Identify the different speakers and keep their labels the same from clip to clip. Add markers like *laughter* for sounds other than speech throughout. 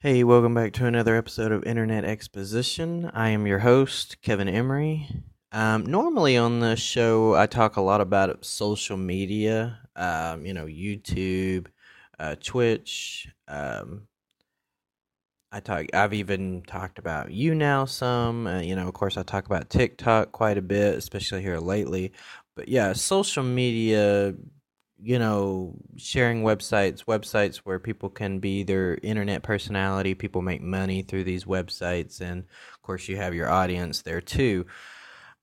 Speaker 1: Hey, welcome back to another episode of Internet Exposition. I am your host, Kevin Emery. Um, normally on the show, I talk a lot about social media, um, you know, YouTube, uh, Twitch. Um, I talk. I've even talked about YouNow some. Uh, you know, of course, I talk about TikTok quite a bit, especially here lately. But yeah, social media you know, sharing websites, websites where people can be their internet personality, people make money through these websites, and of course, you have your audience there too.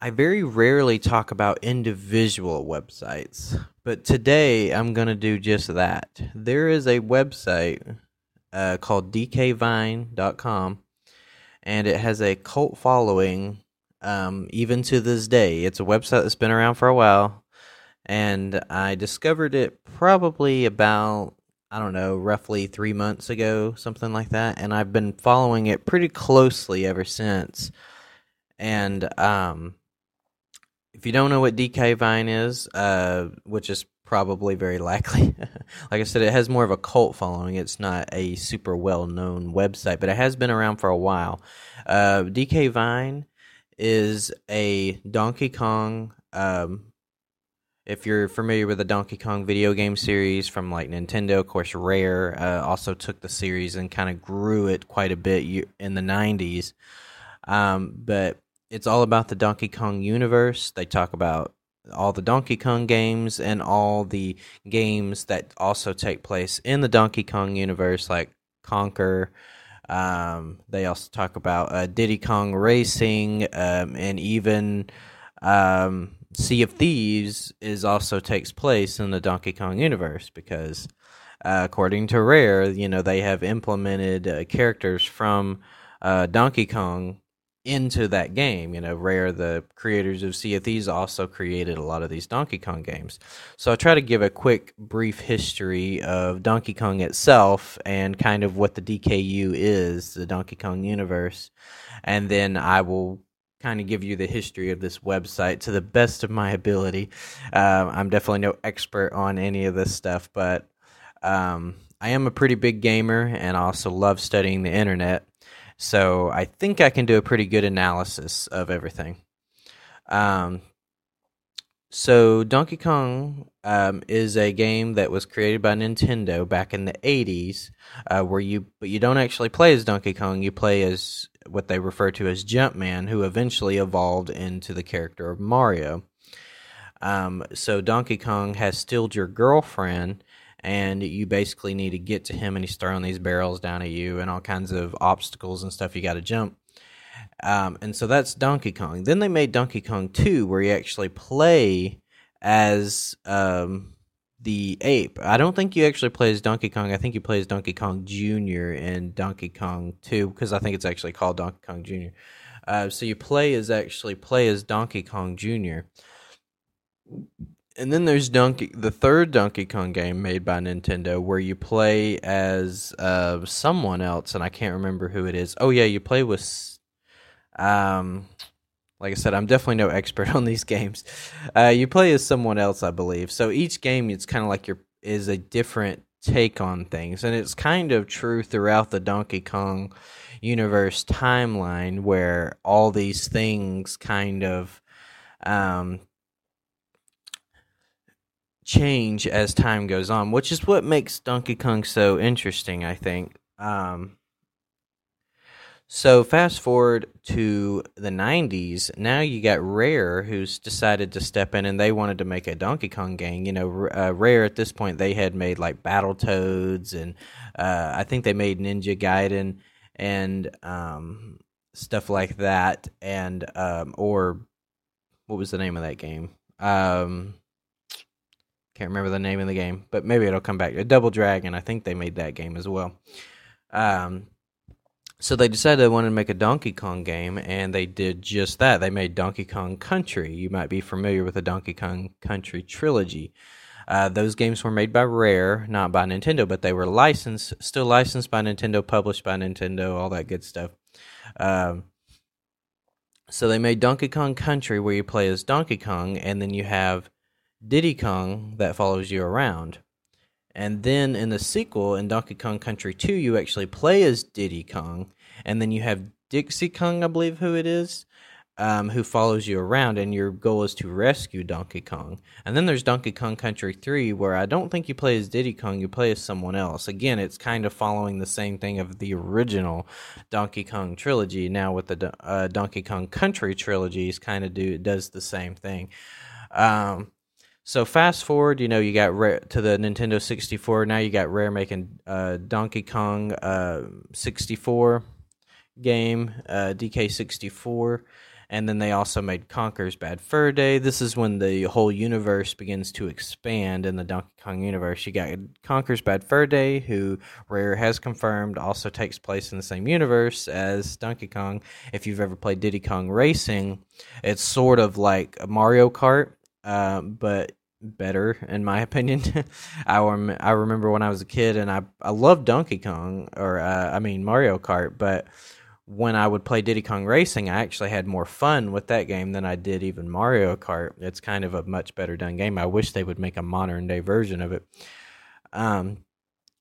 Speaker 1: I very rarely talk about individual websites, but today I'm going to do just that. There is a website uh, called dkvine.com, and it has a cult following um, even to this day. It's a website that's been around for a while and I discovered it probably about I don't know, roughly three months ago, something like that, and I've been following it pretty closely ever since. And um, if you don't know what DK Vine is, uh, which is probably very likely, *laughs* like I said, it has more of a cult following. It's not a super well known website, but it has been around for a while. Uh, DK Vine is a Donkey Kong um, if you're familiar with the Donkey Kong video game series from like Nintendo, of course, Rare uh, also took the series and kind of grew it quite a bit in the 90s. Um, but it's all about the Donkey Kong universe. They talk about all the Donkey Kong games and all the games that also take place in the Donkey Kong universe, like Conker. Um, they also talk about uh, Diddy Kong Racing um, and even um, Sea of Thieves is also takes place in the Donkey Kong universe because, uh, according to Rare, you know they have implemented uh, characters from uh, Donkey Kong into that game. You know, Rare, the creators of Sea of Thieves, also created a lot of these Donkey Kong games. So I'll try to give a quick, brief history of Donkey Kong itself and kind of what the DKU is, the Donkey Kong universe, and then I will kind of give you the history of this website to the best of my ability. Uh, I'm definitely no expert on any of this stuff, but um, I am a pretty big gamer and also love studying the internet. So I think I can do a pretty good analysis of everything. Um, so Donkey Kong um, is a game that was created by Nintendo back in the '80s, uh, where you but you don't actually play as Donkey Kong. You play as what they refer to as Jumpman, who eventually evolved into the character of Mario. Um, so Donkey Kong has stilled your girlfriend, and you basically need to get to him, and he's throwing these barrels down at you, and all kinds of obstacles and stuff you got to jump. Um, and so that's Donkey Kong. Then they made Donkey Kong 2, where you actually play as um, the ape. I don't think you actually play as Donkey Kong. I think you play as Donkey Kong Jr. in Donkey Kong 2 because I think it's actually called Donkey Kong Jr. Uh, so you play as actually play as Donkey Kong Jr. And then there's Donkey, the third Donkey Kong game made by Nintendo, where you play as uh, someone else, and I can't remember who it is. Oh yeah, you play with, um, like I said, I'm definitely no *laughs* expert on these games. Uh, you play as someone else, I believe. So each game, it's kind of like your is a different take on things, and it's kind of true throughout the Donkey Kong universe timeline, where all these things kind of um, change as time goes on, which is what makes Donkey Kong so interesting. I think. Um, so fast forward to the 90s, now you got Rare who's decided to step in and they wanted to make a Donkey Kong game. You know, uh, Rare at this point they had made like Battletoads and uh, I think they made Ninja Gaiden and um, stuff like that and um, or what was the name of that game? Um, can't remember the name of the game, but maybe it'll come back. Double Dragon, I think they made that game as well. Um, so they decided they wanted to make a Donkey Kong game, and they did just that. They made Donkey Kong Country. You might be familiar with the Donkey Kong Country trilogy. Uh, those games were made by Rare, not by Nintendo, but they were licensed, still licensed by Nintendo, published by Nintendo, all that good stuff. Um, so they made Donkey Kong Country, where you play as Donkey Kong, and then you have Diddy Kong that follows you around. And then in the sequel, in Donkey Kong Country 2, you actually play as Diddy Kong. And then you have Dixie Kong, I believe who it is, um, who follows you around, and your goal is to rescue Donkey Kong. And then there's Donkey Kong Country 3, where I don't think you play as Diddy Kong, you play as someone else. Again, it's kind of following the same thing of the original Donkey Kong trilogy. Now with the uh, Donkey Kong Country trilogy, is kind of do does the same thing. Um, so fast forward, you know, you got Rare to the Nintendo 64. Now you got Rare making uh, Donkey Kong uh, 64 game, uh, DK64 and then they also made Conker's Bad Fur Day. This is when the whole universe begins to expand in the Donkey Kong universe. You got Conker's Bad Fur Day, who Rare has confirmed also takes place in the same universe as Donkey Kong. If you've ever played Diddy Kong Racing, it's sort of like Mario Kart, uh, but better in my *laughs* opinion. I rem- I remember when I was a kid and I I loved Donkey Kong or uh, I mean Mario Kart, but when I would play Diddy Kong Racing, I actually had more fun with that game than I did even Mario Kart. It's kind of a much better done game. I wish they would make a modern day version of it. Um,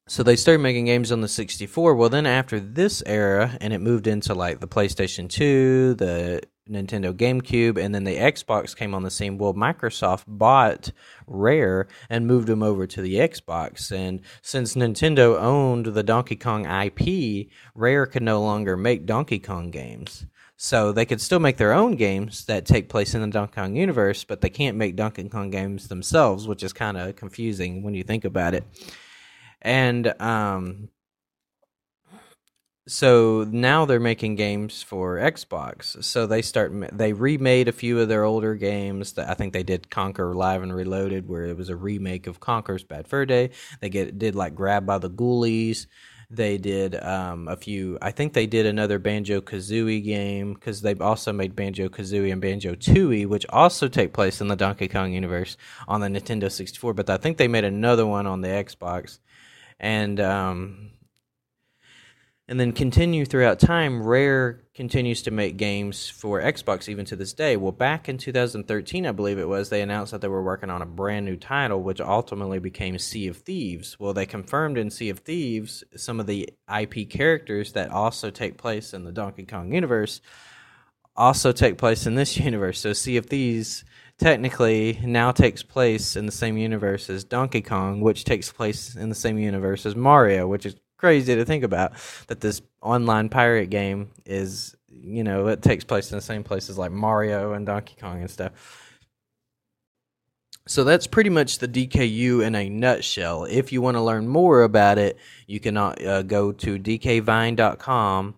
Speaker 1: so they started making games on the 64. Well, then after this era, and it moved into like the PlayStation 2, the Nintendo GameCube, and then the Xbox came on the scene. Well, Microsoft bought Rare and moved them over to the Xbox. And since Nintendo owned the Donkey Kong IP, Rare could no longer make Donkey Kong games. So they could still make their own games that take place in the Donkey Kong universe, but they can't make Donkey Kong games themselves, which is kind of confusing when you think about it. And um, so now they're making games for Xbox. So they start they remade a few of their older games. I think they did Conker Live and Reloaded, where it was a remake of Conker's Bad Fur Day. They get did like Grabbed by the Ghoulies. They did um, a few. I think they did another Banjo Kazooie game because they've also made Banjo Kazooie and Banjo Tooie, which also take place in the Donkey Kong universe on the Nintendo 64. But I think they made another one on the Xbox, and um, and then continue throughout time. Rare continues to make games for Xbox even to this day. Well, back in 2013, I believe it was, they announced that they were working on a brand new title, which ultimately became Sea of Thieves. Well, they confirmed in Sea of Thieves some of the IP characters that also take place in the Donkey Kong universe also take place in this *laughs* universe. So Sea of Thieves technically now takes place in the same universe as Donkey Kong, which takes place in the same universe as Mario, which is crazy to think about that this online pirate game is you know it takes place in the same places like Mario and Donkey Kong and stuff. So that's pretty much the DKU in a nutshell. If you want to learn more about it, you can uh, go to dkvine.com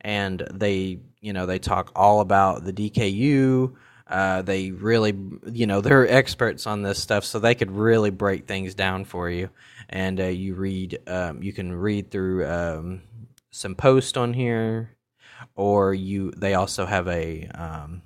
Speaker 1: and they, you know, they talk all about the DKU. Uh, they really, you know, they're experts on this stuff, so they could really break things down for you and uh, you read um, you can read through um, some posts on here or you they also have a um,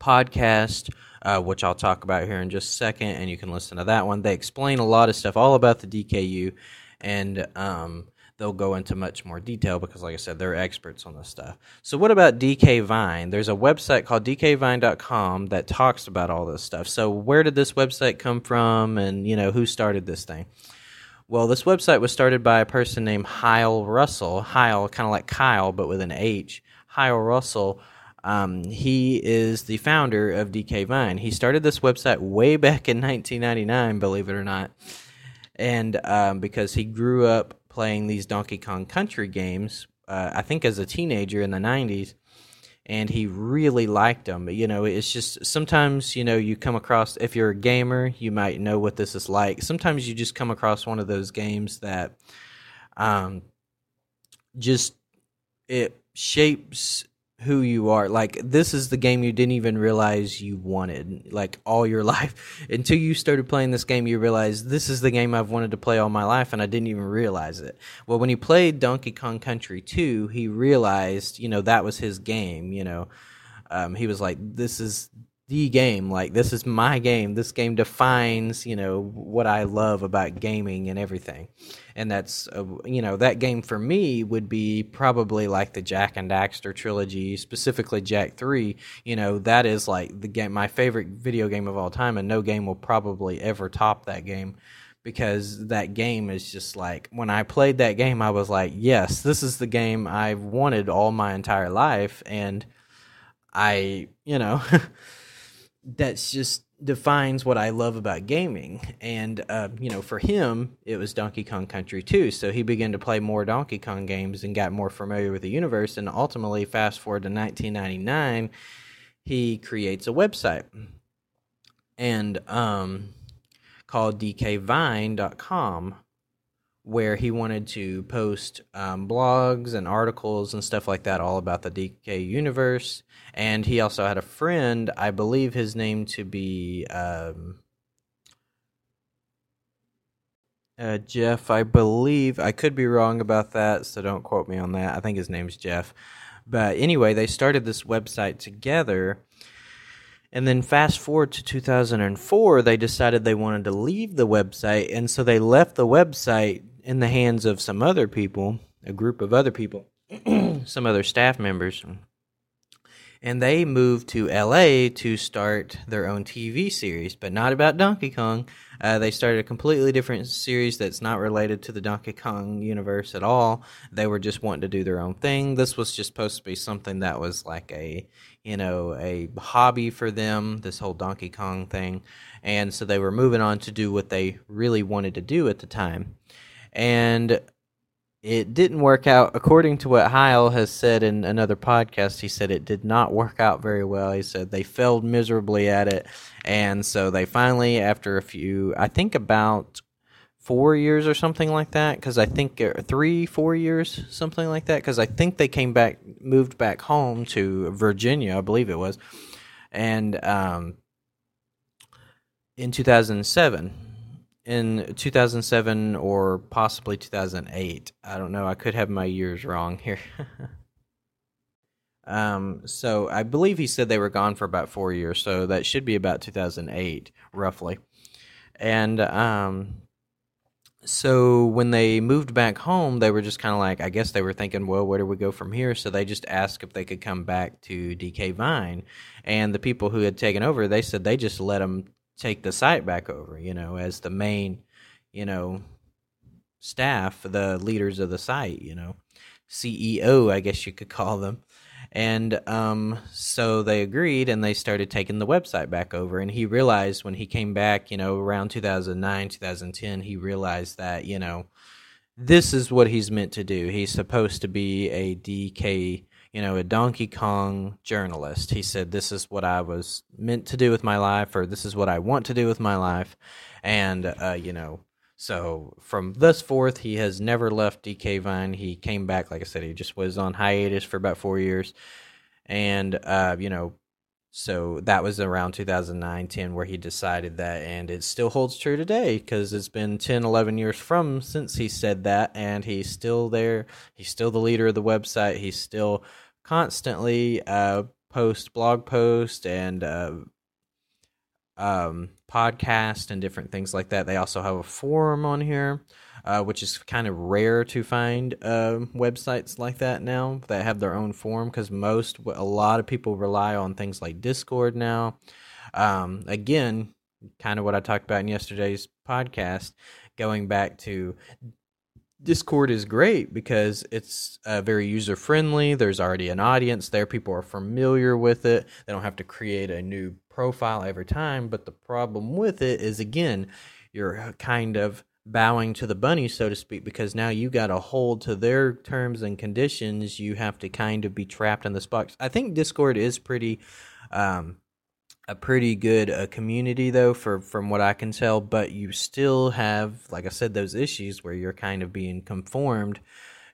Speaker 1: podcast uh, which I'll talk about here in just a second and you can listen to that one. They explain a lot of stuff all about the DKU and um, they'll go into much more detail because, like I said, they're experts on this stuff. So, what about DK Vine? There's a website called dkvine.com that talks about all this stuff. So, where did this website come from, and you know who started this thing? Well, this website was started by a person named Hyle Russell. Hyle, kind of like Kyle, but with an H. Hyle Russell. Um, he is the founder of DK Vine. He started this website way back in 1999, believe it or not. And um, because he grew up playing these Donkey Kong Country games, uh, I think as a teenager in the 90s, and he really liked them. You know, it's just sometimes, you know, you come across, if you're a gamer, you might know what this is like. Sometimes you just come across one of those games that um, just it shapes who you are. Like this is the game you didn't even realize you wanted, like all your *laughs* life. Until you started playing this game, you realized this is the game I've wanted to play all my life, and I didn't even realize it. Well, when he played Donkey Kong Country 2, he realized, you know, that was his game. You know, um, he was like, this is the game like this is my game. This game defines you know what i love about gaming and everything. And that's uh, you know that game for me would be probably like the Jak and Daxter trilogy specifically Jak 3 you know that is like the game my favorite video game of all time and no game will probably ever top that game because that game is just like when I played that game, I was like, yes, this is the game I've wanted all my entire life, and I, you know, *laughs* that's just defines what I love about gaming. And uh, you know, for him, it was Donkey Kong Country too. So he began to play more Donkey Kong games and got more familiar with the universe. And ultimately, fast forward to 1999, he creates a website and um called dkvine.com where he wanted to post um, blogs and articles and stuff like that all about the DK universe. And he also had a friend, I believe his name to be um, uh, Jeff, I believe. I could be wrong about that, so don't quote me on that. I think his name's Jeff. But anyway, they started this website together and then fast forward to 2004, they decided they wanted to leave the website. And so they left the website in the hands of some other people, a group of other people, *clears throat* some other staff members. And they moved to LA to start their own TV series, but not about Donkey Kong. Uh, they started a completely different series that's not related to the Donkey Kong universe at all. They were just wanting to do their own thing. This was just supposed to be something that was like a you know, a hobby for them, this whole Donkey Kong thing. And so they were moving on to do what they really wanted to do at the time. And it didn't work out according to what Hyle has said in another podcast. He said it did not work out very well. He said they failed miserably at it. And so they finally, after a few, I think about four years or something like that because I think three, four years, something like that. Because I think they came back, moved back home to Virginia, I believe it was, and um, in 2007. In 2007 or possibly 2008, I don't know. I could have my years wrong here. *laughs* um, so I believe he said they were gone for about four years, so that should be about 2008, roughly. And um, so when they moved back home, they were just kind of like, I guess they were thinking, well, where do we go from here? So they just asked if they could come back to DK Vine, and the people who had taken over, they said they just let them take the site back over, you know, as the main, you know, staff, the leaders of the site, you know, CEO, I guess you could call them. And um, so they agreed and they started taking the website back over. And he realized when he came back, you know, around 2009, 2010, he realized that, you know, this is what he's meant to do. He's supposed to be a DK, you know, a Donkey Kong journalist. He said, This is what I was meant to do with my life, or this is what I want to do with my life. And, uh, you know, so from thus forth, he has never left DK Vine. He came back, like I said, he just was on hiatus for about four years, and uh, you know, so that was around 2009, 10 where he decided that, and it still holds true today because it's been 10, 11 years from since he said that, and he's still there. He's still the leader of the website. He's still constantly uh, post blog post and uh, um, podcast and different things like that. They also have a forum on here, uh, which is kind of rare to find uh, websites like that now that have their own forum because most, a lot of people rely on things like Discord now. Um, again, kind of what I talked about in yesterday's podcast, going back to Discord is great because it's uh, very user friendly. There's already an audience there. People are familiar with it. They don't have to create a new profile every time. But the problem with it is, again, you're kind of bowing to the bunny, so to speak, because now you got to hold to their terms and conditions. You have to kind of be trapped in this box. I think Discord is pretty. Um, a pretty good uh, community though for from what I can tell but you still have like I said those issues where you're kind of being conformed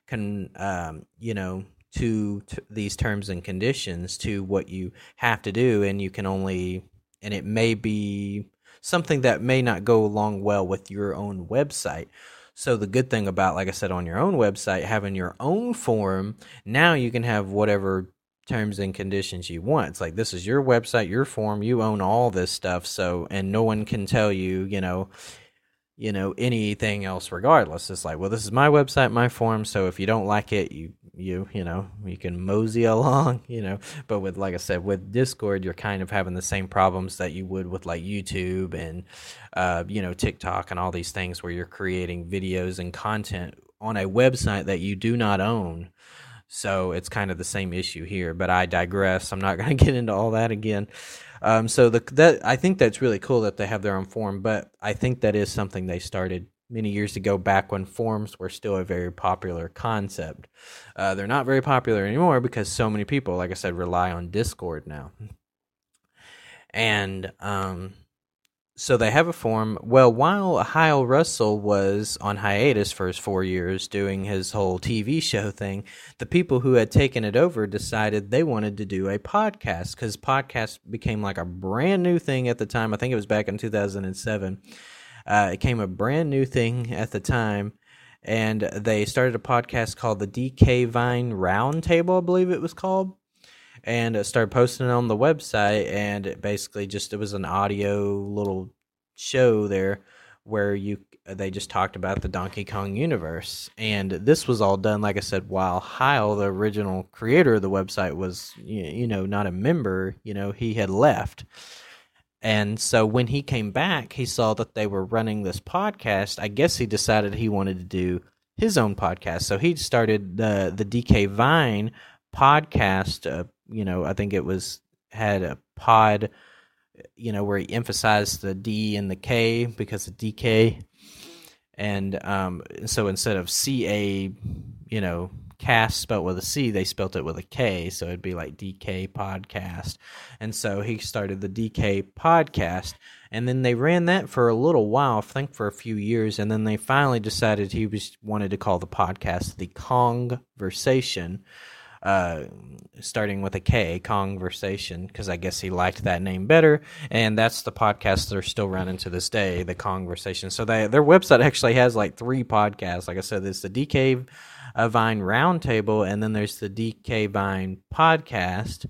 Speaker 1: can um, you know to, to these terms and conditions to what you have to do and you can only and it may be something that may not go along well with your own website. So the good thing about like I said on your own website having your own forum now you can have whatever terms and conditions you want. It's like this is your website, your form, you own all this stuff. So and no one can tell you, you know, you know anything else regardless. It's like, well, this is my website, my form, so if you don't like it, you you you know you can mosey *laughs* along you know but with like i said with discord you're kind of having the same problems that you would with like youtube and uh, you know tiktok and all these things where you're creating videos and content on a website that you do not own so it's kind of the same issue here but i digress i'm not *laughs* going to get into all that again um, so the that i think that's really cool that they have their own form, but i think that is something they started many years ago back when forms were still a very popular concept. Uh, they're not very popular anymore because so many people, like I said, rely on Discord now. And um, so they have a form. Well, while Hyle Russell was on hiatus for his four years doing his whole TV show thing, the people who had taken it over decided they wanted to do a podcast because podcast became like a brand new thing at the time. I think it was back in 2007 uh, it came a brand new thing at the time, and they started a podcast called the DK Vine Roundtable, I believe it was called, and started posting it on the website. And it basically just it was an audio little show there where you they just talked about the Donkey Kong universe, and this was all done, like I said, while Hyle, the original creator of the website, was you know not a member. You know he had left. And so when he came back, he saw that they were running this podcast. I guess he decided he wanted to do his own podcast. So he started the the DK Vine podcast. Uh, you know, I think it was had a pod. You know, where he emphasized the D and the K because of DK, and um, so instead of C A, you know, cast spelt with a C, they spelt it with a K, so it'd be like DK Podcast. And so he started the DK Podcast, and then they ran that for a little while, I think for a few years, and then they finally decided he was wanted to call the podcast the Kongversation. Uh, starting with a K, Kongversation, because I guess he liked that name better, and that's the podcast they're still running to this day, the Kongversation. So they, their website actually has like three podcasts. Like I said, it's the DK Vine Roundtable, and then there's the DK Vine podcast.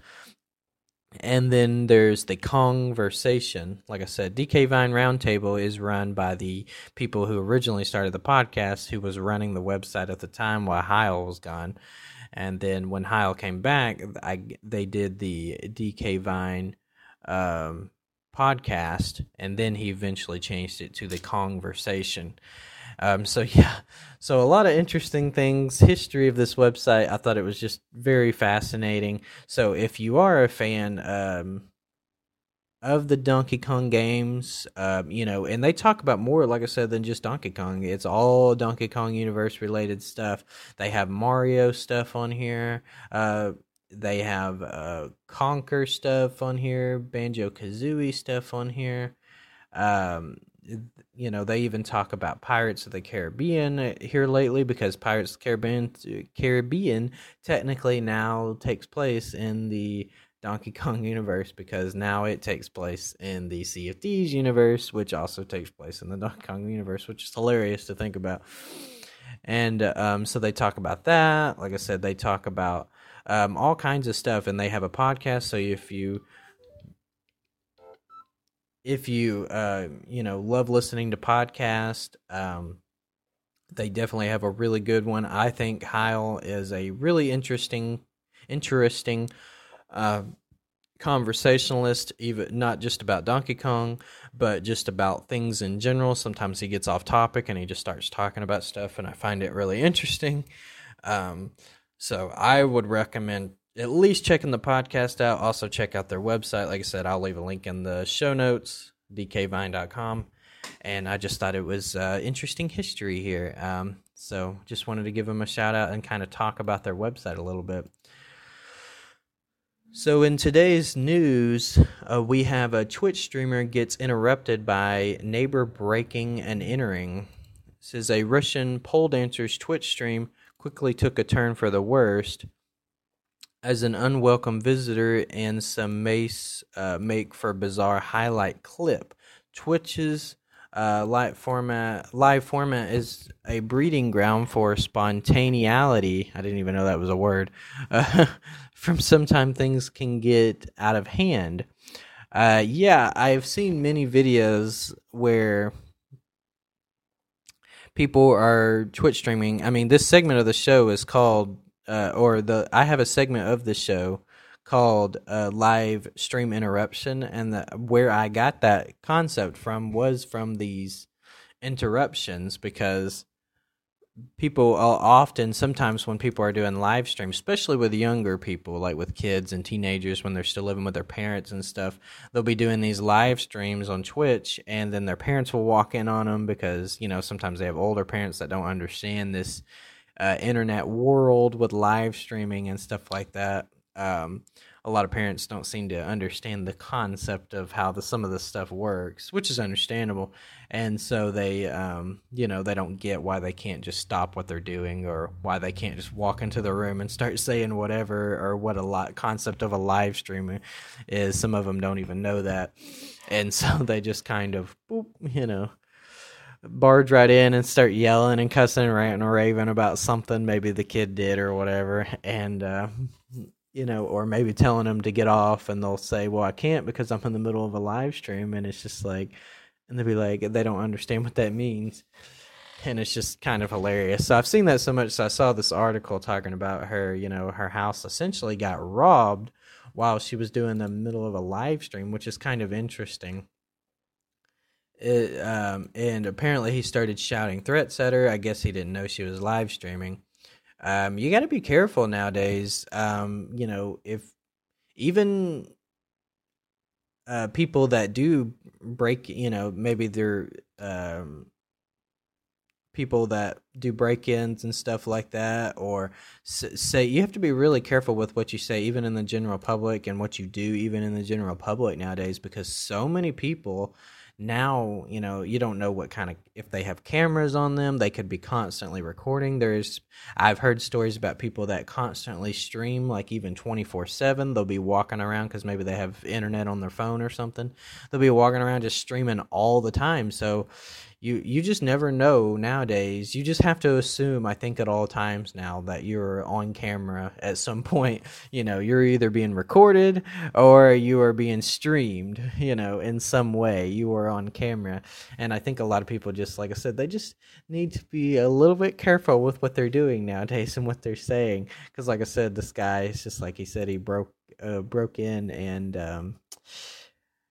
Speaker 1: And then there's the Kongversation. Like I said, DK Vine Roundtable is run by the people who originally started the podcast, who was running the website at the time while Hyle was gone. And then when Hyle came back, I, they did the DK Vine um, podcast, and then he eventually changed it to the Kongversation. Um, so *laughs* yeah, so a lot of interesting things. History of this website, I thought it was just very fascinating. So if you are a fan um, of the Donkey Kong games, um, you know, and they talk about more, like I said, than just Donkey Kong. It's all Donkey Kong universe related stuff. They have Mario stuff on here. Uh, they have uh, Conker stuff on here, Banjo Kazooie stuff on here. Um, you know they even talk about Pirates of the Caribbean uh, here lately because Pirates of the Caribbean Caribbean technically now takes place in the Donkey Kong *laughs* universe because now it takes place in the Sea of Thieves universe, which also takes place in the Donkey Kong universe, which is hilarious to think about. And um, so they talk about that. Like I said, they talk about um, all kinds of stuff, and they have a podcast. So if you if you uh, you know love listening to podcasts, um, they definitely have a really good one. I think Hyle is a really interesting, interesting uh, conversationalist, even not just about Donkey Kong, but just about things in general. Sometimes he gets off topic and he just starts talking about stuff, and I find it really interesting. Um, so I would recommend at least checking the podcast out. Also, check out their website. Like I said, I'll leave a link in the show notes, dkvine.com. And I just thought it was uh, interesting history here. Um, so just wanted to give them a shout out and kind of talk about their website a little bit. So in today's news, uh, we have a Twitch streamer gets interrupted by neighbor breaking and entering. This is a Russian pole dancer's Twitch stream quickly took a turn for the worst as an unwelcome visitor and some mace uh, make for bizarre highlight clip. Twitch's uh, live format live format is a breeding ground for spontaneity. I didn't even know that was a word. Uh, *laughs* from sometimes things can get out of hand. Uh, yeah, I've seen many videos where people are Twitch streaming. I mean, this segment of the show is called uh, or the I have a segment of the show called uh, live stream interruption, and the, where I got that concept from was from these interruptions because people often sometimes when people are doing live streams especially with younger people like with kids and teenagers when they're still living with their parents and stuff they'll be doing these live streams on twitch and then their parents will walk in on them because you know sometimes they have older parents that don't understand this uh, internet world with live streaming and stuff like that. Um, a lot of parents don't seem to understand the concept of how the some of the stuff works, which is understandable. And so they, um, you know, they don't get why they can't just stop what they're doing or why they can't just walk into the room and start saying whatever or what a lot concept of a live stream is. Some of them don't even know that, and so *laughs* they just kind of, boop, you know, barge right in and start yelling and cussing and ranting and raving about something maybe the kid did or whatever, and. Uh, you know, or maybe telling them to get off, and they'll say, "Well, I can't because I'm in the middle of a live stream," and it's just like, and they'll be like, they don't understand what that means, and it's just kind of hilarious. So I've seen that so much. So I saw this article talking about her, you know, her house essentially got robbed while she was doing the middle of a live stream, which is kind of interesting. It, um, and apparently he started shouting threats at her. I guess he didn't know she was live streaming um, you got to be careful nowadays. Um, you know, if even uh, people that do break, you know, maybe they're um, people that do break-ins and stuff like that, or say you have to be really careful with what you say, even in the general public, and what you do, even in the general public nowadays, because so many people now you know you don't know what kind of if they have cameras on them they could be constantly recording. There's i've heard stories about people that constantly stream like even 24/7 they'll be walking around cuz maybe they have internet on their phone or something. They'll be walking around just streaming all the time. So you you just never know nowadays. You just have to assume, I think, at all times now that you're on camera at some *laughs* point. You know, you're either being recorded or you are being streamed. *laughs* You know, in some way, you are on camera, and I think a lot of people just, like I said, they just need to be a little bit careful with what they're doing nowadays and what they're saying. Because, like I said, this guy is just like he said, he broke uh, broke in and. Um,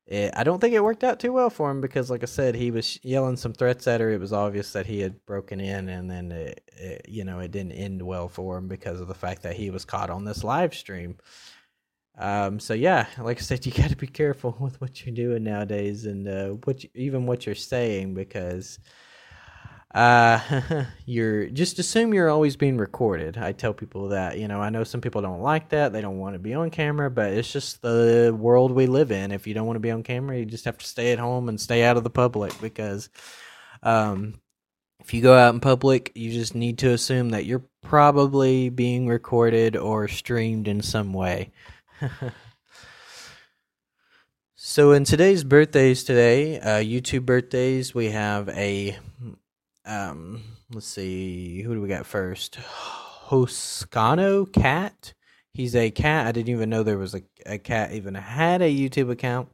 Speaker 1: it, I don't think it worked out too well for him because, like I said, he was yelling some threats at her. It was obvious that he had broken in, and then it, it, you know it didn't end well for him because of the fact that he was caught on this live stream. Um, so yeah, like I said, *laughs* you got to be careful with what you're doing nowadays, and uh, what you, even what you're saying because uh, *laughs* you're just assume you're always being recorded. I tell people that, you know, I know some people don't like that. They don't want to be on camera, but it's just the world we live in. If you don't want to be on camera, you just have to stay at home and stay out of the public because, um, if you go out in public, you just need to assume that you're probably being recorded or streamed in some way. *laughs* so, in today's birthdays, today, uh, YouTube birthdays, we have a um, let's see, who do we got first? Hoscano Cat. He's a cat. I didn't even know there was a, a cat even had a YouTube account.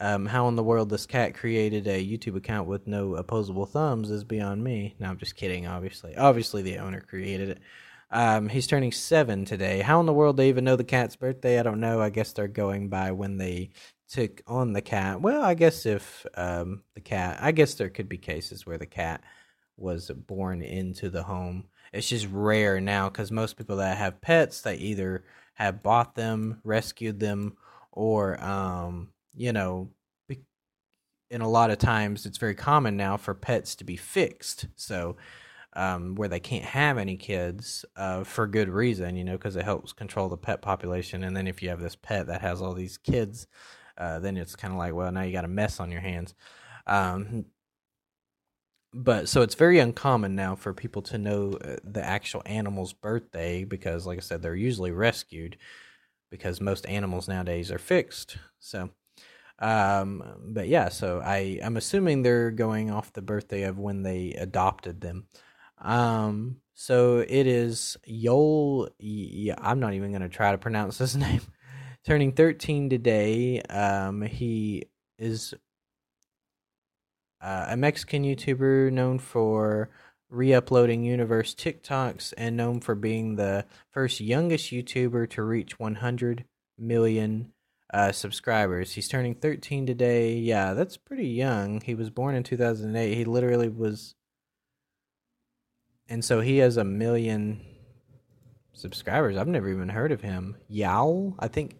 Speaker 1: Um, how in the world this cat created a YouTube account with no opposable thumbs is beyond me. No, I'm just kidding. Obviously, obviously the owner created it. Um, he's turning seven today. How in the world they even know the cat's birthday? I don't know. I guess they're going by when they took on the cat. Well, I guess if um, the cat, I guess there could be cases where the cat was born into the home. It's just rare now because most people that have pets, they either have bought them, rescued them, or um, you know, in a lot of times it's very common now for pets to be fixed. So um, where they can't have any kids uh, for good reason, you know, because it helps control the pet population. And then if you have this pet that has all these kids, uh, then it's kind of like, well, now you got a mess on your hands. Um, but so it's very uncommon now for people to know uh, the actual animal's birthday because like i said they're usually rescued because most animals nowadays are fixed. So um but yeah so i i'm assuming they're going off the birthday of when they adopted them. Um so it is Yol yeah i'm not even going to try to *laughs* pronounce his *laughs* name. Turning 13 today um he is uh, a Mexican YouTuber known for re uploading universe TikToks, and known for being the first youngest YouTuber to reach 100 million uh, subscribers. He's turning 13 today. Yeah, that's pretty young. He was born in 2008. He literally was. And so he has a million subscribers. I've never even heard of him. Yowl? I think.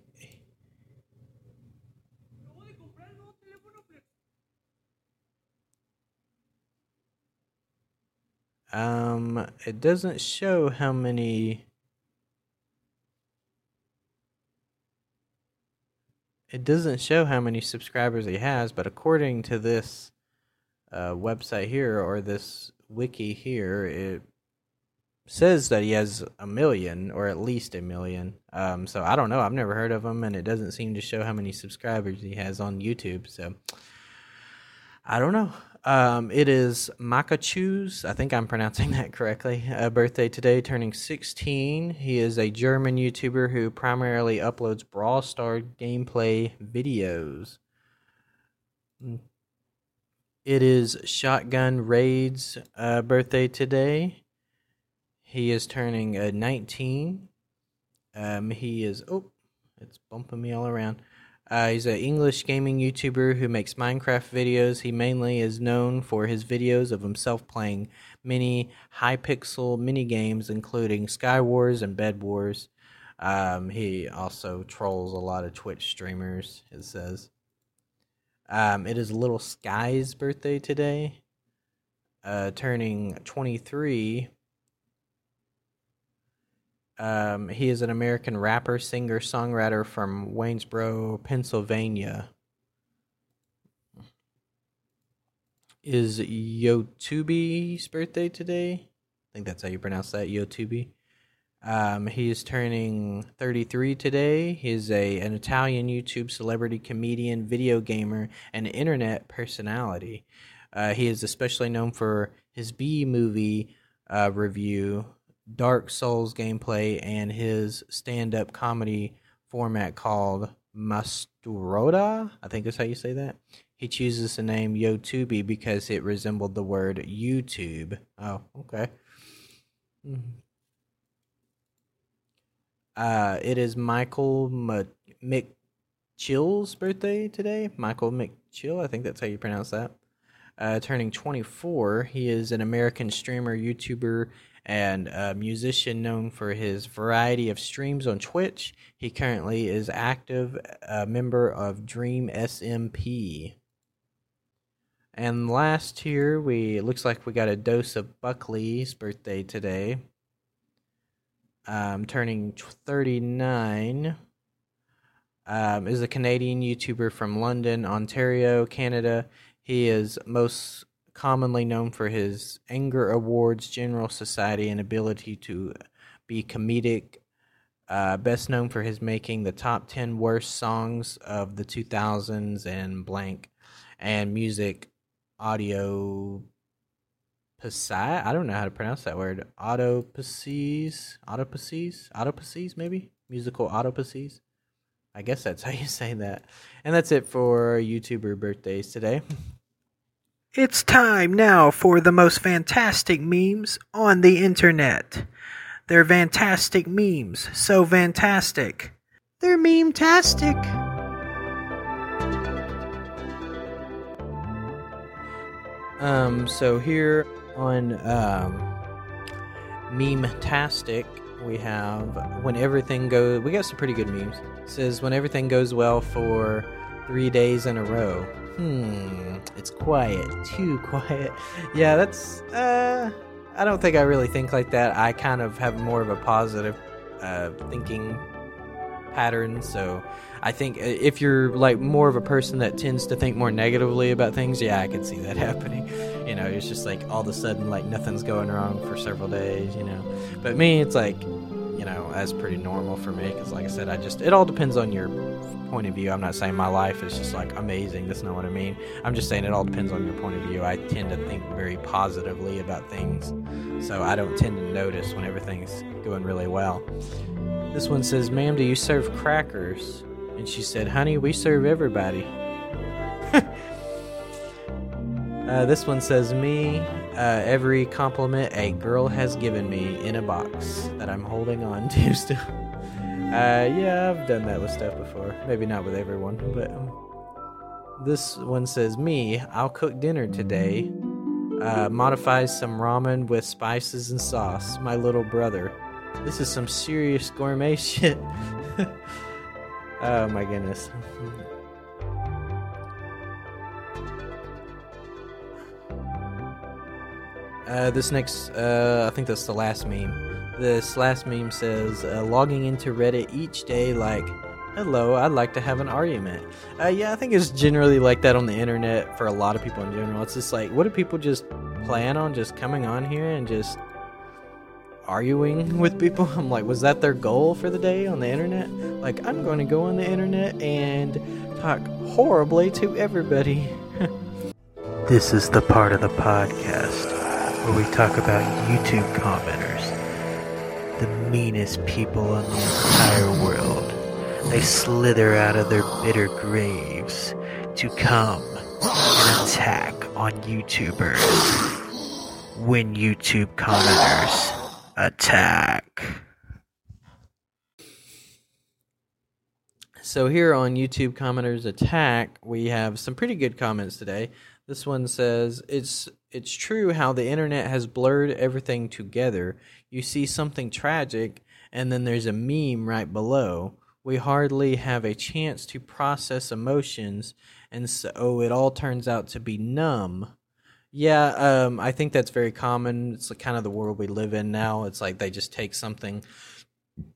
Speaker 1: Um, it doesn't show how many it doesn't show how many subscribers he has, but according to this uh, website here or this wiki here, it says that he has a million or at least a million. Um, so I don't know. I've never heard of him, and it doesn't seem to show how many subscribers he has on YouTube. So I don't know. Um, it is Makachu's, I think I'm pronouncing *laughs* that correctly, birthday today, turning 16. He is a German YouTuber who primarily uploads Brawl Star gameplay videos. It is Shotgun Raid's uh, birthday today. He is turning uh, 19. Um, he is, oh, it's bumping me all around. Uh, he's an English gaming YouTuber who makes Minecraft videos. He mainly is known for his videos of himself playing many Hypixel mini games, including Skywars and Bed Wars. Um, he also trolls a lot of Twitch streamers, it says. Um, it is Little Sky's birthday today, uh, turning 23. Um, he is an American rapper, singer, songwriter from Waynesboro, Pennsylvania. Is Yotubi's birthday today? I think that's how you pronounce that, Yotubi. Um, he is turning 33 today. He's a an Italian YouTube celebrity, comedian, video gamer, and internet personality. Uh, he is especially known for his B movie uh, review Dark Souls gameplay and his stand up comedy format called Masturoda. I think that's how you say that. He chooses the name Yotubi because it resembled the word YouTube. Oh, okay. Mm-hmm. Uh, it is Michael McChill's birthday today. Michael McChill, I think that's how you pronounce that. Uh, turning 24. He is an American streamer, YouTuber, and a musician known for his variety of streams on Twitch. He currently is active a member of Dream SMP. And last here, we it looks like we got a dose of Buckley's birthday today. Um, turning 39. Um, is a Canadian YouTuber from London, Ontario, Canada. He is most commonly known for his Anger Awards, General Society, and ability to be comedic. Uh, best known for his making the top 10 worst songs of the 2000s and blank and music audio I don't know how to pronounce that word. Autopasies, autopasies, autopasies, maybe musical autopasies. I guess that's how you say that. And that's it for YouTuber birthdays today. *laughs*
Speaker 2: It's time now for the most fantastic memes on the internet. They're fantastic memes, so fantastic. They're meme-tastic.
Speaker 1: Um, so here on um, Meme-tastic, we have when everything goes. We got some pretty good memes. It says when everything goes well for three days in a row. Hmm, it's quiet, too *laughs* quiet. Yeah, that's, uh, I don't think I really think like that. I kind of have more of a positive uh, thinking pattern, so I think uh, if you're like more of a person that tends to think more negatively about things, yeah, I can see that *laughs* happening. You know, it's just like all of a sudden, like nothing's going wrong for several days, you know. But me, it's like, know, that's pretty normal for me because, like I said, I just, it all depends on your point of view. I'm not saying my life is just like amazing. That's not what I mean. I'm just saying it all depends on your point of view. I tend to think very positively about things, so I don't tend to notice when everything's going really well. This one says, Ma'am, do you serve crackers? And she said, Honey, we serve everybody. *laughs* Uh, this one says me. Uh, every compliment a girl has given me in a box that I'm holding on to *laughs* still. Uh, yeah, I've done that with stuff before. Maybe not with everyone, but um, this one says me. I'll cook dinner today. Uh, modifies some ramen with spices and sauce. My little brother. This is some serious gourmet *laughs* shit. *laughs* oh my goodness. Uh, this next, uh, I think that's the last meme. This last meme says, uh, logging into Reddit each day, like, hello, I'd like to have an argument. Uh, yeah, I think it's generally like that on the internet for a lot of people in general. It's just like, what do people just plan on just coming on here and just arguing *laughs* with people? I'm like, was that their goal for the day on the internet? Like, I'm going to go on the internet and talk horribly to everybody. *laughs*
Speaker 2: This is the part of the podcast where we talk about YouTube commenters, the meanest people in the entire world. They slither out of their bitter graves to come and attack on YouTubers when YouTube commenters attack.
Speaker 1: So here on YouTube commenters attack, we have some pretty good comments today. This one says it's it's true how the internet has blurred everything together. You see something tragic and then there's a meme right below. We hardly have a chance to process emotions and so it all turns out to be numb. Yeah, um, I think that's very common. It's kind of the world we live in now. It's like they just take something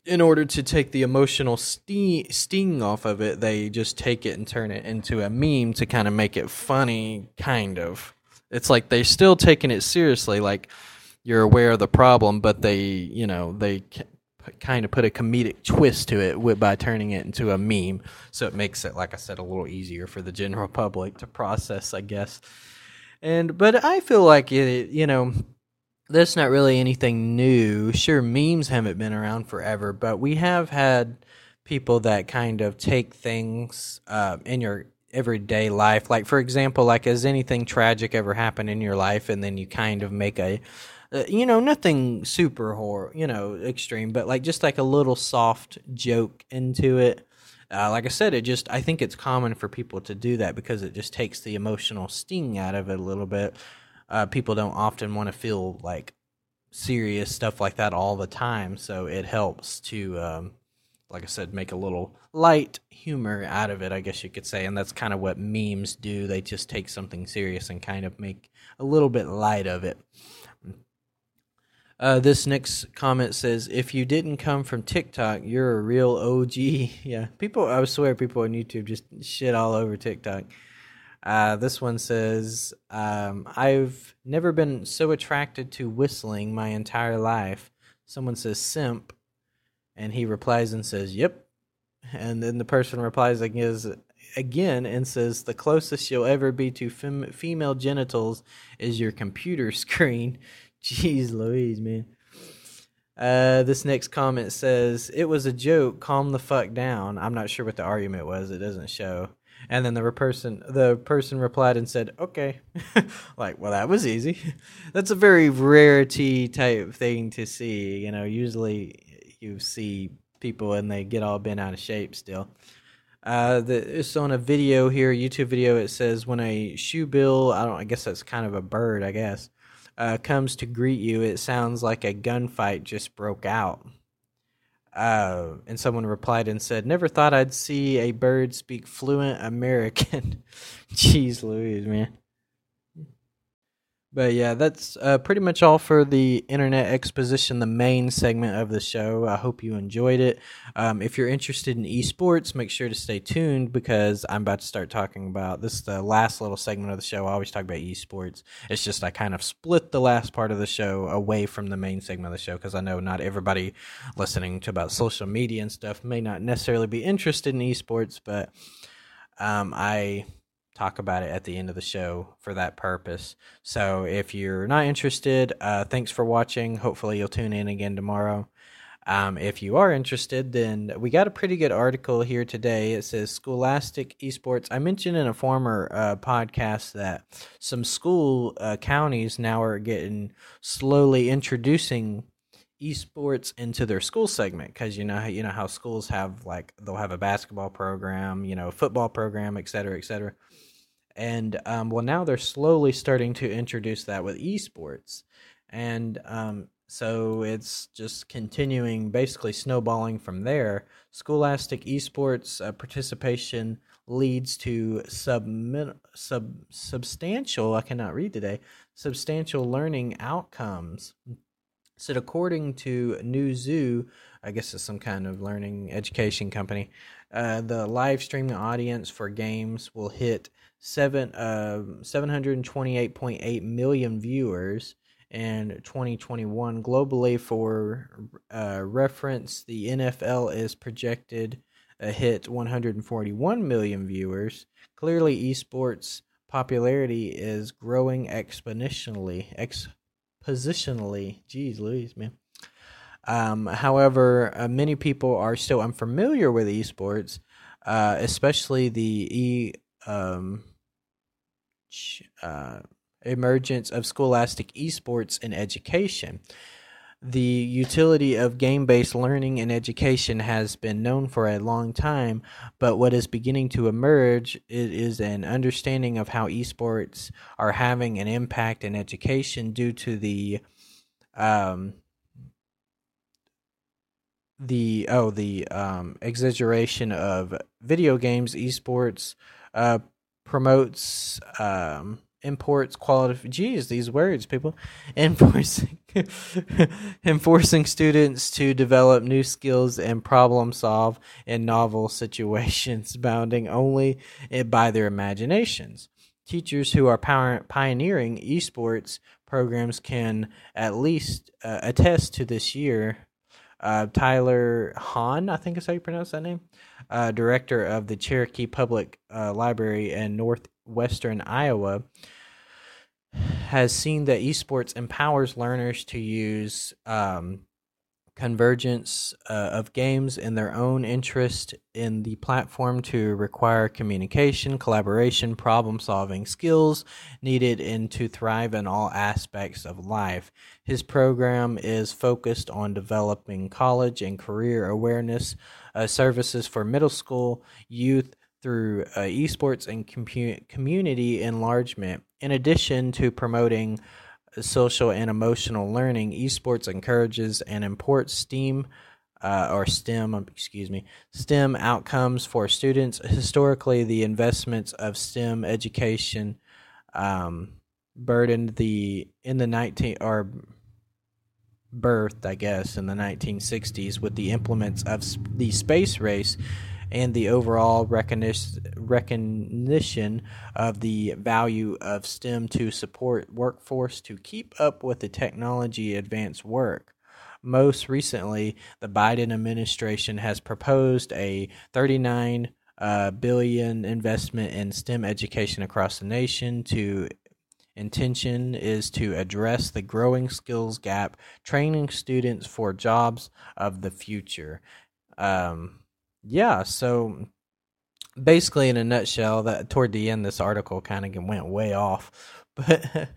Speaker 1: in order to take the emotional sting, sting off of it, they just take it and turn it into a meme to kind of make it funny, kind of. It's like they're still taking it seriously, like you're aware of the problem, but they, you know, they kind of put a comedic twist to it by turning it into a meme. So it makes it, like I said, a little easier for the general public to process, I guess. And but I feel like it, you know, that's not really anything new. Sure, memes haven't been around forever, but we have had people that kind of take things uh, in your everyday life. Like, for example, like has anything tragic ever happened in your life, and then you kind of make a, uh, you know, nothing super horror, you know, extreme, but like just like a little soft joke into it. Uh, like I said, it just I think it's common for people to do that because it just takes the emotional sting out of it a little bit uh, people don't often want to feel like serious stuff like that all the time. So it helps to, um, like I said, make a little light humor out of it, I guess you could say. And that's kind of what memes do. They just take something serious and kind of make a little bit light of it. Uh, this next comment says, "If you didn't come from TikTok, you're a real OG." *laughs* yeah, people. I swear, people on YouTube just shit all over TikTok. Uh, this one says, um, I've never been so attracted to whistling my entire life. Someone says simp, and he replies and says, Yep. And then the person replies again and says, The closest you'll ever be to fem- female genitals is your computer *laughs* screen. Jeez Louise, man. Uh, this next comment says, It was a joke. Calm the fuck down. I'm not sure what the argument was. It doesn't show. And then the person the person replied and said, "Okay." *laughs* like, well, that was easy. *laughs* That's a very rarity type thing to see. You know, usually you see people and they get all bent out of shape still. Uh, the, it's on a video here, YouTube video. It says when a shoebill, I don't, I guess that's kind of a bird, I guess, uh, comes to greet you, it sounds like a gunfight just broke out. Uh, and someone replied and said, "Never thought I'd see a bird speak fluent American." *laughs* Jeez, Louise, man. But yeah, that's uh, pretty much all for the internet exposition, the main segment of the show. I hope you enjoyed it. Um, if you're interested in esports, make sure to stay tuned because I'm about to start talking about this. Is the last little segment of the show. I always talk about esports. It's just I kind of split the last part of the show away from the main segment of the show because I know not everybody listening to about social media and stuff may not necessarily be interested in esports, but um, I talk about it at the end of the show for that purpose. So if you're not interested, uh, thanks for watching. Hopefully, you'll tune in again tomorrow. Um, if you are interested, then we got a pretty good article here today. It says Scholastic Esports. I mentioned in a former uh, podcast that some school uh, counties now are getting slowly introducing esports into their school segment because you know you know how schools have like they'll have a basketball program, you know, football program, et cetera, et cetera. And um, well, now they're slowly starting to introduce that with esports, and um, so it's just continuing, basically snowballing from there. Scholastic esports uh, participation leads to sub, sub substantial. I cannot read today. Substantial learning outcomes. So, according to Newzoo I guess it's some kind of learning education company, uh, the live streaming audience for games will hit seven uh, 728.8 million viewers in 2021 globally for uh, reference the nfl is projected a hit 141 million viewers. Clearly esports popularity is growing exponentially expositionally. Jeez louise man um, however uh, many people are still unfamiliar with esports uh, especially the e um, uh, emergence of scholastic esports in education. The utility of game based learning in education has been known for a long time, but what is beginning to emerge is an understanding of how esports are having an impact in education due to the um, the oh the um, exaggeration of video games esports uh, promotes um, imports quality geez these words people *laughs* enforcing *laughs* enforcing students to develop new skills and problem solve in novel situations *laughs* bounding only by their imaginations. Teachers who are pioneering esports programs can at least uh, attest to this year uh, Tyler Hahn, I think is how you pronounce that name, uh, director of the Cherokee Public uh, Library in northwestern Iowa, has seen that esports empowers learners to use um, convergence uh, of games in their own interest in the platform to require communication, collaboration, problem solving skills needed and to thrive in all aspects of life. His program is focused on developing college and career awareness uh, services for middle school youth through uh, esports and community enlargement, in addition to promoting social and emotional learning, esports encourages and imports STEAM uh, or STEM, um, excuse me, STEM outcomes for students. Historically, the investments of STEM education um, burdened the in the 19 or birthed, I guess, in the 1960s with the implements of the space race and the overall recognition of the value of STEM to support workforce to keep up with the technology advanced work. Most recently, the Biden administration has proposed a 39 uh, billion investment in STEM education across the nation to intention is to address the growing skills gap, training students for jobs of the future. Um, yeah, so basically in a nutshell that toward the end this article kind of went way off. *laughs* But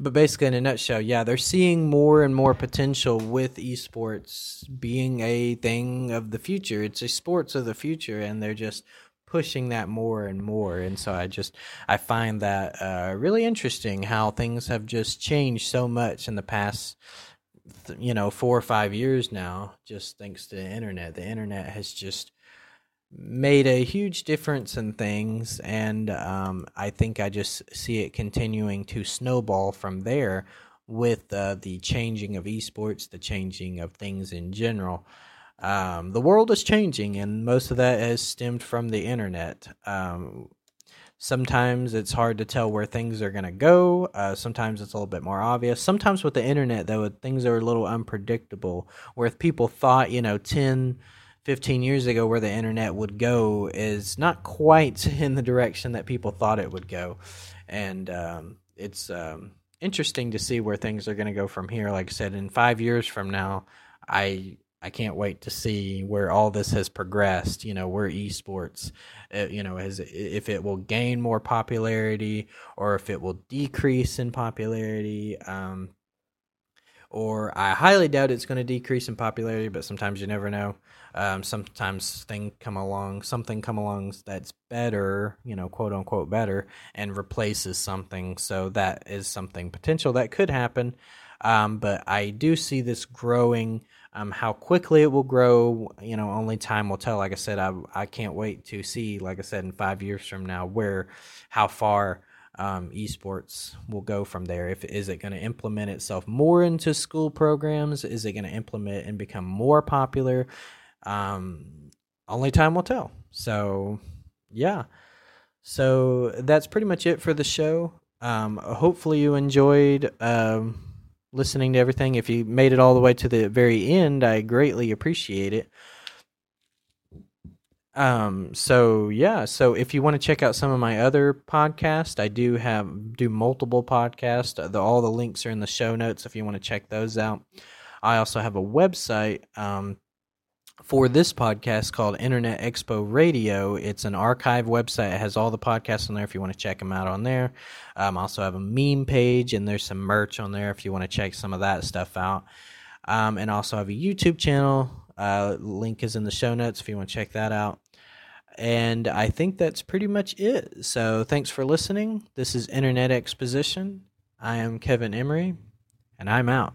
Speaker 1: but basically in a nutshell yeah they're seeing more and more potential with esports being a thing of the future. It's a sports of the future and they're just pushing that more and more. And so i just i find that uh, really interesting how things have just changed so much in the past you know four or five years now just thanks to the internet. The internet has just made a huge difference in things, and um, I think I just see it continuing to snowball from there with uh, the changing of esports, the changing of things in general. Um, the world is changing, and most of that has stemmed from the internet. Um, sometimes it's hard to tell where things are going to go. Uh, sometimes it's a little bit more obvious. Sometimes with the internet, though, things are a little unpredictable. Where if people thought, you know, 10, 15 years ago where the internet would go is not quite *laughs* in the direction that people thought it would go. And um, it's um, interesting to see where things are going to go from here. Like I said, in five years from now, I I can't wait to see where all this has progressed. You know, where esports, uh, you know, has if it will gain more popularity or if it will decrease in popularity. Um, or I highly doubt it's going to decrease in popularity, but sometimes you never know. Um, sometimes thing come along, something come along that's better, you know, quote unquote better, and replaces something. So that is something potential that could happen. Um, but I do see this growing. Um, how quickly it will grow, you know, only time will tell. Like I said, I I can't wait to see, like I said, in five years from now, where, how far um, esports will go from there. If is it going to implement itself more into school programs? Is it going to implement and become more popular? Um, only time will tell. So, yeah. So that's pretty much it for the show. Um, hopefully you enjoyed um, listening to everything. If you made it all the way to the very end, I greatly appreciate it. Um, so yeah, so if you want to check out some of my other podcasts, I do have do multiple podcasts. The, all the links are in the show notes if you want to check those out. I also have a website um, for this podcast called Internet Expo Radio. It's an archive website. It has all the podcasts on there if you want to check them out on there. Um, I also have a meme page and there's some merch on there if you want to check some of that stuff out. Um, and also have a YouTube channel. Uh, link is in the show notes if you want to check that out. And I think that's pretty much it. So thanks for listening. This is Internet Exposition. I am Kevin Emery, and I'm out.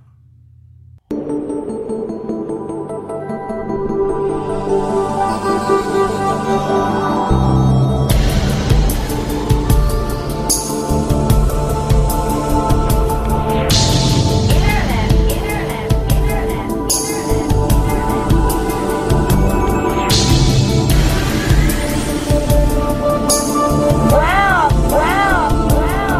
Speaker 1: Oh.